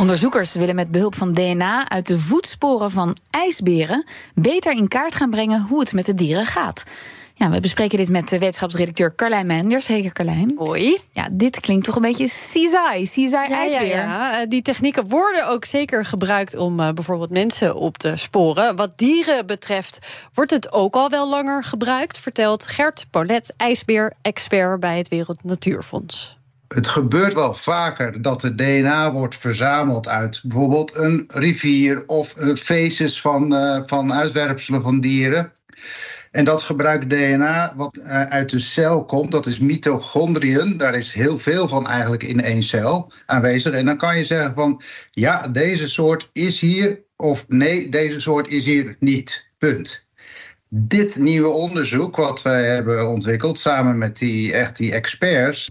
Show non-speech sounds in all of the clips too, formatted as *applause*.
Onderzoekers willen met behulp van DNA uit de voetsporen van ijsberen beter in kaart gaan brengen hoe het met de dieren gaat. Ja, we bespreken dit met de wetenschapsredacteur Carlijn Menders. Hey Carlijn. Hoi. Ja, dit klinkt toch een beetje CSI, CSI ijsbeer. Ja, ja, die technieken worden ook zeker gebruikt om uh, bijvoorbeeld mensen op te sporen. Wat dieren betreft wordt het ook al wel langer gebruikt, vertelt Gert Paulet, ijsbeer-expert bij het Wereld Natuurfonds. Het gebeurt wel vaker dat er DNA wordt verzameld uit bijvoorbeeld een rivier of feces van, uh, van uitwerpselen van dieren. En dat gebruikt DNA wat uh, uit de cel komt, dat is mitochondriën. Daar is heel veel van eigenlijk in één cel aanwezig. En dan kan je zeggen van ja, deze soort is hier of nee, deze soort is hier niet. Punt. Dit nieuwe onderzoek wat wij hebben ontwikkeld samen met die, echt die experts,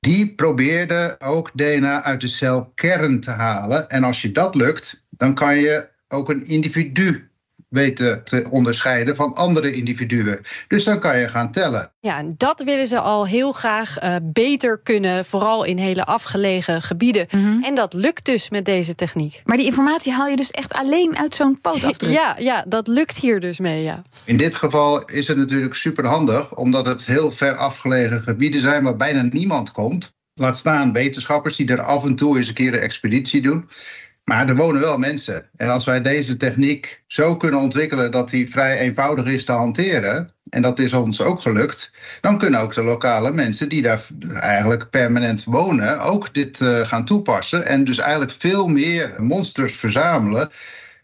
die probeerde ook DNA uit de celkern te halen. En als je dat lukt, dan kan je ook een individu weten te onderscheiden van andere individuen. Dus dan kan je gaan tellen. Ja, en dat willen ze al heel graag uh, beter kunnen, vooral in hele afgelegen gebieden. Mm -hmm. En dat lukt dus met deze techniek. Maar die informatie haal je dus echt alleen uit zo'n pootafdruk? *laughs* Ja, ja, dat lukt hier dus mee, ja. In dit geval is het natuurlijk superhandig, omdat het heel ver afgelegen gebieden zijn waar bijna niemand komt. Laat staan wetenschappers die er af en toe eens een keer een expeditie doen. Maar er wonen wel mensen. En als wij deze techniek zo kunnen ontwikkelen dat die vrij eenvoudig is te hanteren, en dat is ons ook gelukt, dan kunnen ook de lokale mensen die daar eigenlijk permanent wonen ook dit uh, gaan toepassen. En dus eigenlijk veel meer monsters verzamelen,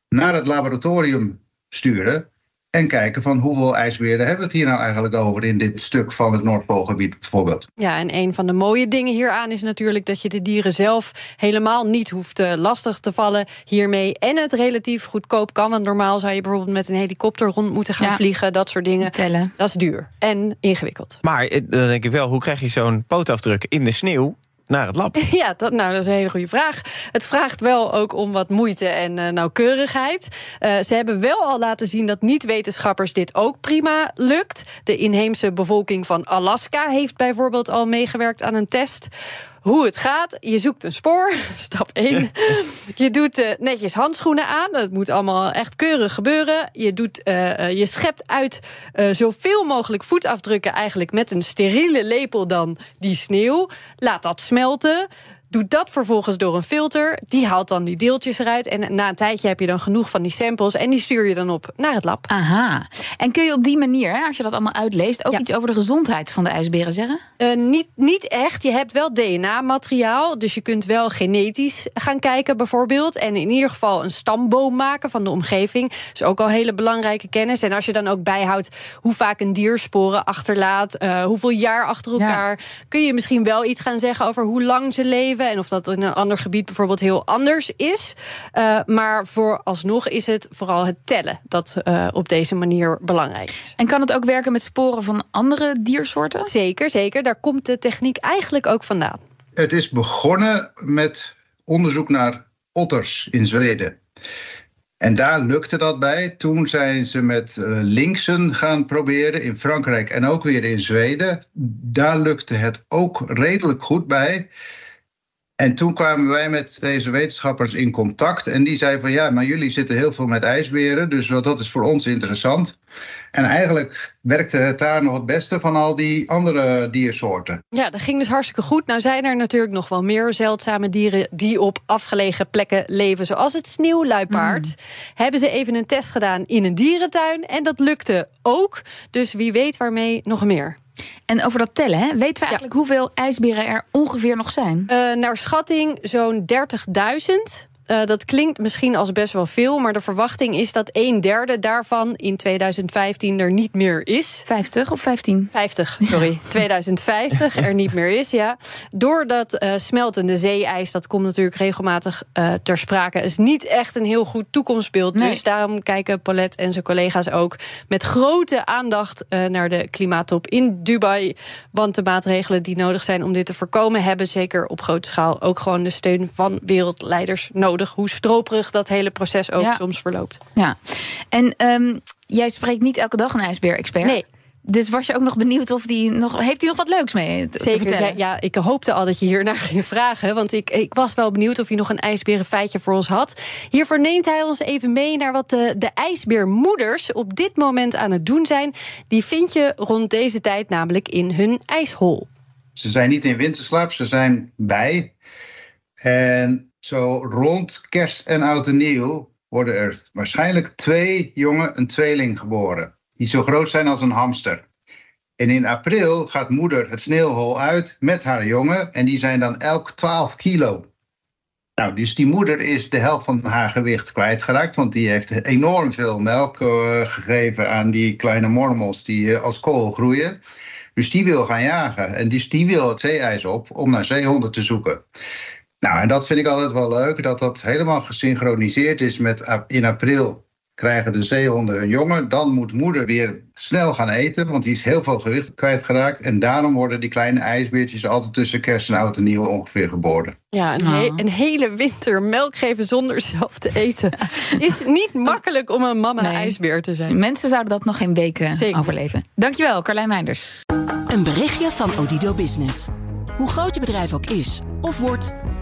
naar het laboratorium sturen. En kijken van hoeveel ijsberen hebben we het hier nou eigenlijk over in dit stuk van het Noordpoolgebied bijvoorbeeld. Ja, en een van de mooie dingen hieraan is natuurlijk dat je de dieren zelf helemaal niet hoeft uh, lastig te vallen hiermee. En het relatief goedkoop kan. Want normaal zou je bijvoorbeeld met een helikopter rond moeten gaan ja. vliegen. Dat soort dingen. Tellen. Dat is duur en ingewikkeld. Maar dan denk ik wel, hoe krijg je zo'n pootafdruk in de sneeuw? Naar het lab? *laughs* Ja, dat, nou, dat is een hele goede vraag. Het vraagt wel ook om wat moeite en uh, nauwkeurigheid. Uh, ze hebben wel al laten zien dat niet-wetenschappers dit ook prima lukt. De inheemse bevolking van Alaska heeft bijvoorbeeld al meegewerkt aan een test hoe het gaat. Je zoekt een spoor, *laughs* stap 1. *laughs* je doet uh, netjes handschoenen aan. Dat moet allemaal echt keurig gebeuren. Je, doet, uh, je schept uit uh, zoveel mogelijk voetafdrukken... eigenlijk met een steriele lepel dan die sneeuw. Laat dat smelten. Doe dat vervolgens door een filter. Die haalt dan die deeltjes eruit. En na een tijdje heb je dan genoeg van die samples. En die stuur je dan op naar het lab. Aha. En kun je op die manier, hè, als je dat allemaal uitleest... ook ja. iets over de gezondheid van de ijsberen zeggen? Uh, niet, niet echt. Je hebt wel DNA-materiaal. Dus je kunt wel genetisch gaan kijken bijvoorbeeld. En in ieder geval een stamboom maken van de omgeving. Dat is ook al hele belangrijke kennis. En als je dan ook bijhoudt hoe vaak een dier sporen achterlaat... Uh, hoeveel jaar achter elkaar... Ja. kun je misschien wel iets gaan zeggen over hoe lang ze leven en of dat in een ander gebied bijvoorbeeld heel anders is. Uh, maar vooralsnog is het vooral het tellen dat uh, op deze manier belangrijk is. En kan het ook werken met sporen van andere diersoorten? Zeker, zeker. Daar komt de techniek eigenlijk ook vandaan. Het is begonnen met onderzoek naar otters in Zweden. En daar lukte dat bij. Toen zijn ze met uh, linksen gaan proberen in Frankrijk en ook weer in Zweden. Daar lukte het ook redelijk goed bij. En toen kwamen wij met deze wetenschappers in contact. En die zeiden van ja, maar jullie zitten heel veel met ijsberen. Dus dat is voor ons interessant. En eigenlijk werkte het daar nog het beste van al die andere diersoorten. Ja, dat ging dus hartstikke goed. Nou zijn er natuurlijk nog wel meer zeldzame dieren die op afgelegen plekken leven, zoals het sneeuwluipaard. Mm. Hebben ze even een test gedaan in een dierentuin en dat lukte ook. Dus wie weet waarmee nog meer. En over dat tellen, hè? weten we eigenlijk ja. hoeveel ijsberen er ongeveer nog zijn? Uh, naar schatting zo'n 30.000. uh, dat klinkt misschien als best wel veel, maar de verwachting is dat een derde daarvan in 2015 er niet meer is. 50 of 15? 50, sorry. 2050 er niet meer is, ja. Doordat uh, smeltende zeeijs, dat komt natuurlijk regelmatig uh, ter sprake, is niet echt een heel goed toekomstbeeld. Nee. Dus daarom kijken Paulette en zijn collega's ook met grote aandacht naar de klimaattop in Dubai. Want de maatregelen die nodig zijn om dit te voorkomen, hebben zeker op grote schaal ook gewoon de steun van wereldleiders nodig. Hoe stroperig dat hele proces ook ja. soms verloopt. Ja, en um, jij spreekt niet elke dag een ijsbeer-expert. Nee. Dus was je ook nog benieuwd of die nog. Heeft hij nog wat leuks mee? Te Zeker. vertellen? Ja, ja, ik hoopte al dat je hier naar ging vragen. Want ik, ik was wel benieuwd of hij nog een ijsberenfeitje voor ons had. Hiervoor neemt hij ons even mee naar wat de, de ijsbeermoeders op dit moment aan het doen zijn. Die vind je rond deze tijd namelijk in hun ijshol. Ze zijn niet in winterslaap, ze zijn bij. En zo rond kerst en oud en nieuw worden er waarschijnlijk twee jongen een tweeling geboren. Die zo groot zijn als een hamster. En in april gaat moeder het sneeuwhol uit met haar jongen. En die zijn dan elk 12 kilo. Nou, dus die moeder is de helft van haar gewicht kwijtgeraakt. Want die heeft enorm veel melk uh, gegeven aan die kleine mormels die uh, als kool groeien. Dus die wil gaan jagen. En dus die wil het zeeijs op om naar zeehonden te zoeken. Nou, en dat vind ik altijd wel leuk, dat dat helemaal gesynchroniseerd is met in april krijgen de zeehonden hun jongen. Dan moet moeder weer snel gaan eten, want die is heel veel gewicht kwijtgeraakt. En daarom worden die kleine ijsbeertjes altijd tussen kerst en oud en nieuw ongeveer geboren. Ja, een, he een, hele winter melk geven zonder zelf te eten. *laughs* is niet makkelijk om een mama nee. ijsbeer te zijn. Mensen zouden dat nog geen weken Zeker. overleven. Dankjewel, Carlijn Meinders. Een berichtje van Odido Business. Hoe groot je bedrijf ook is of wordt,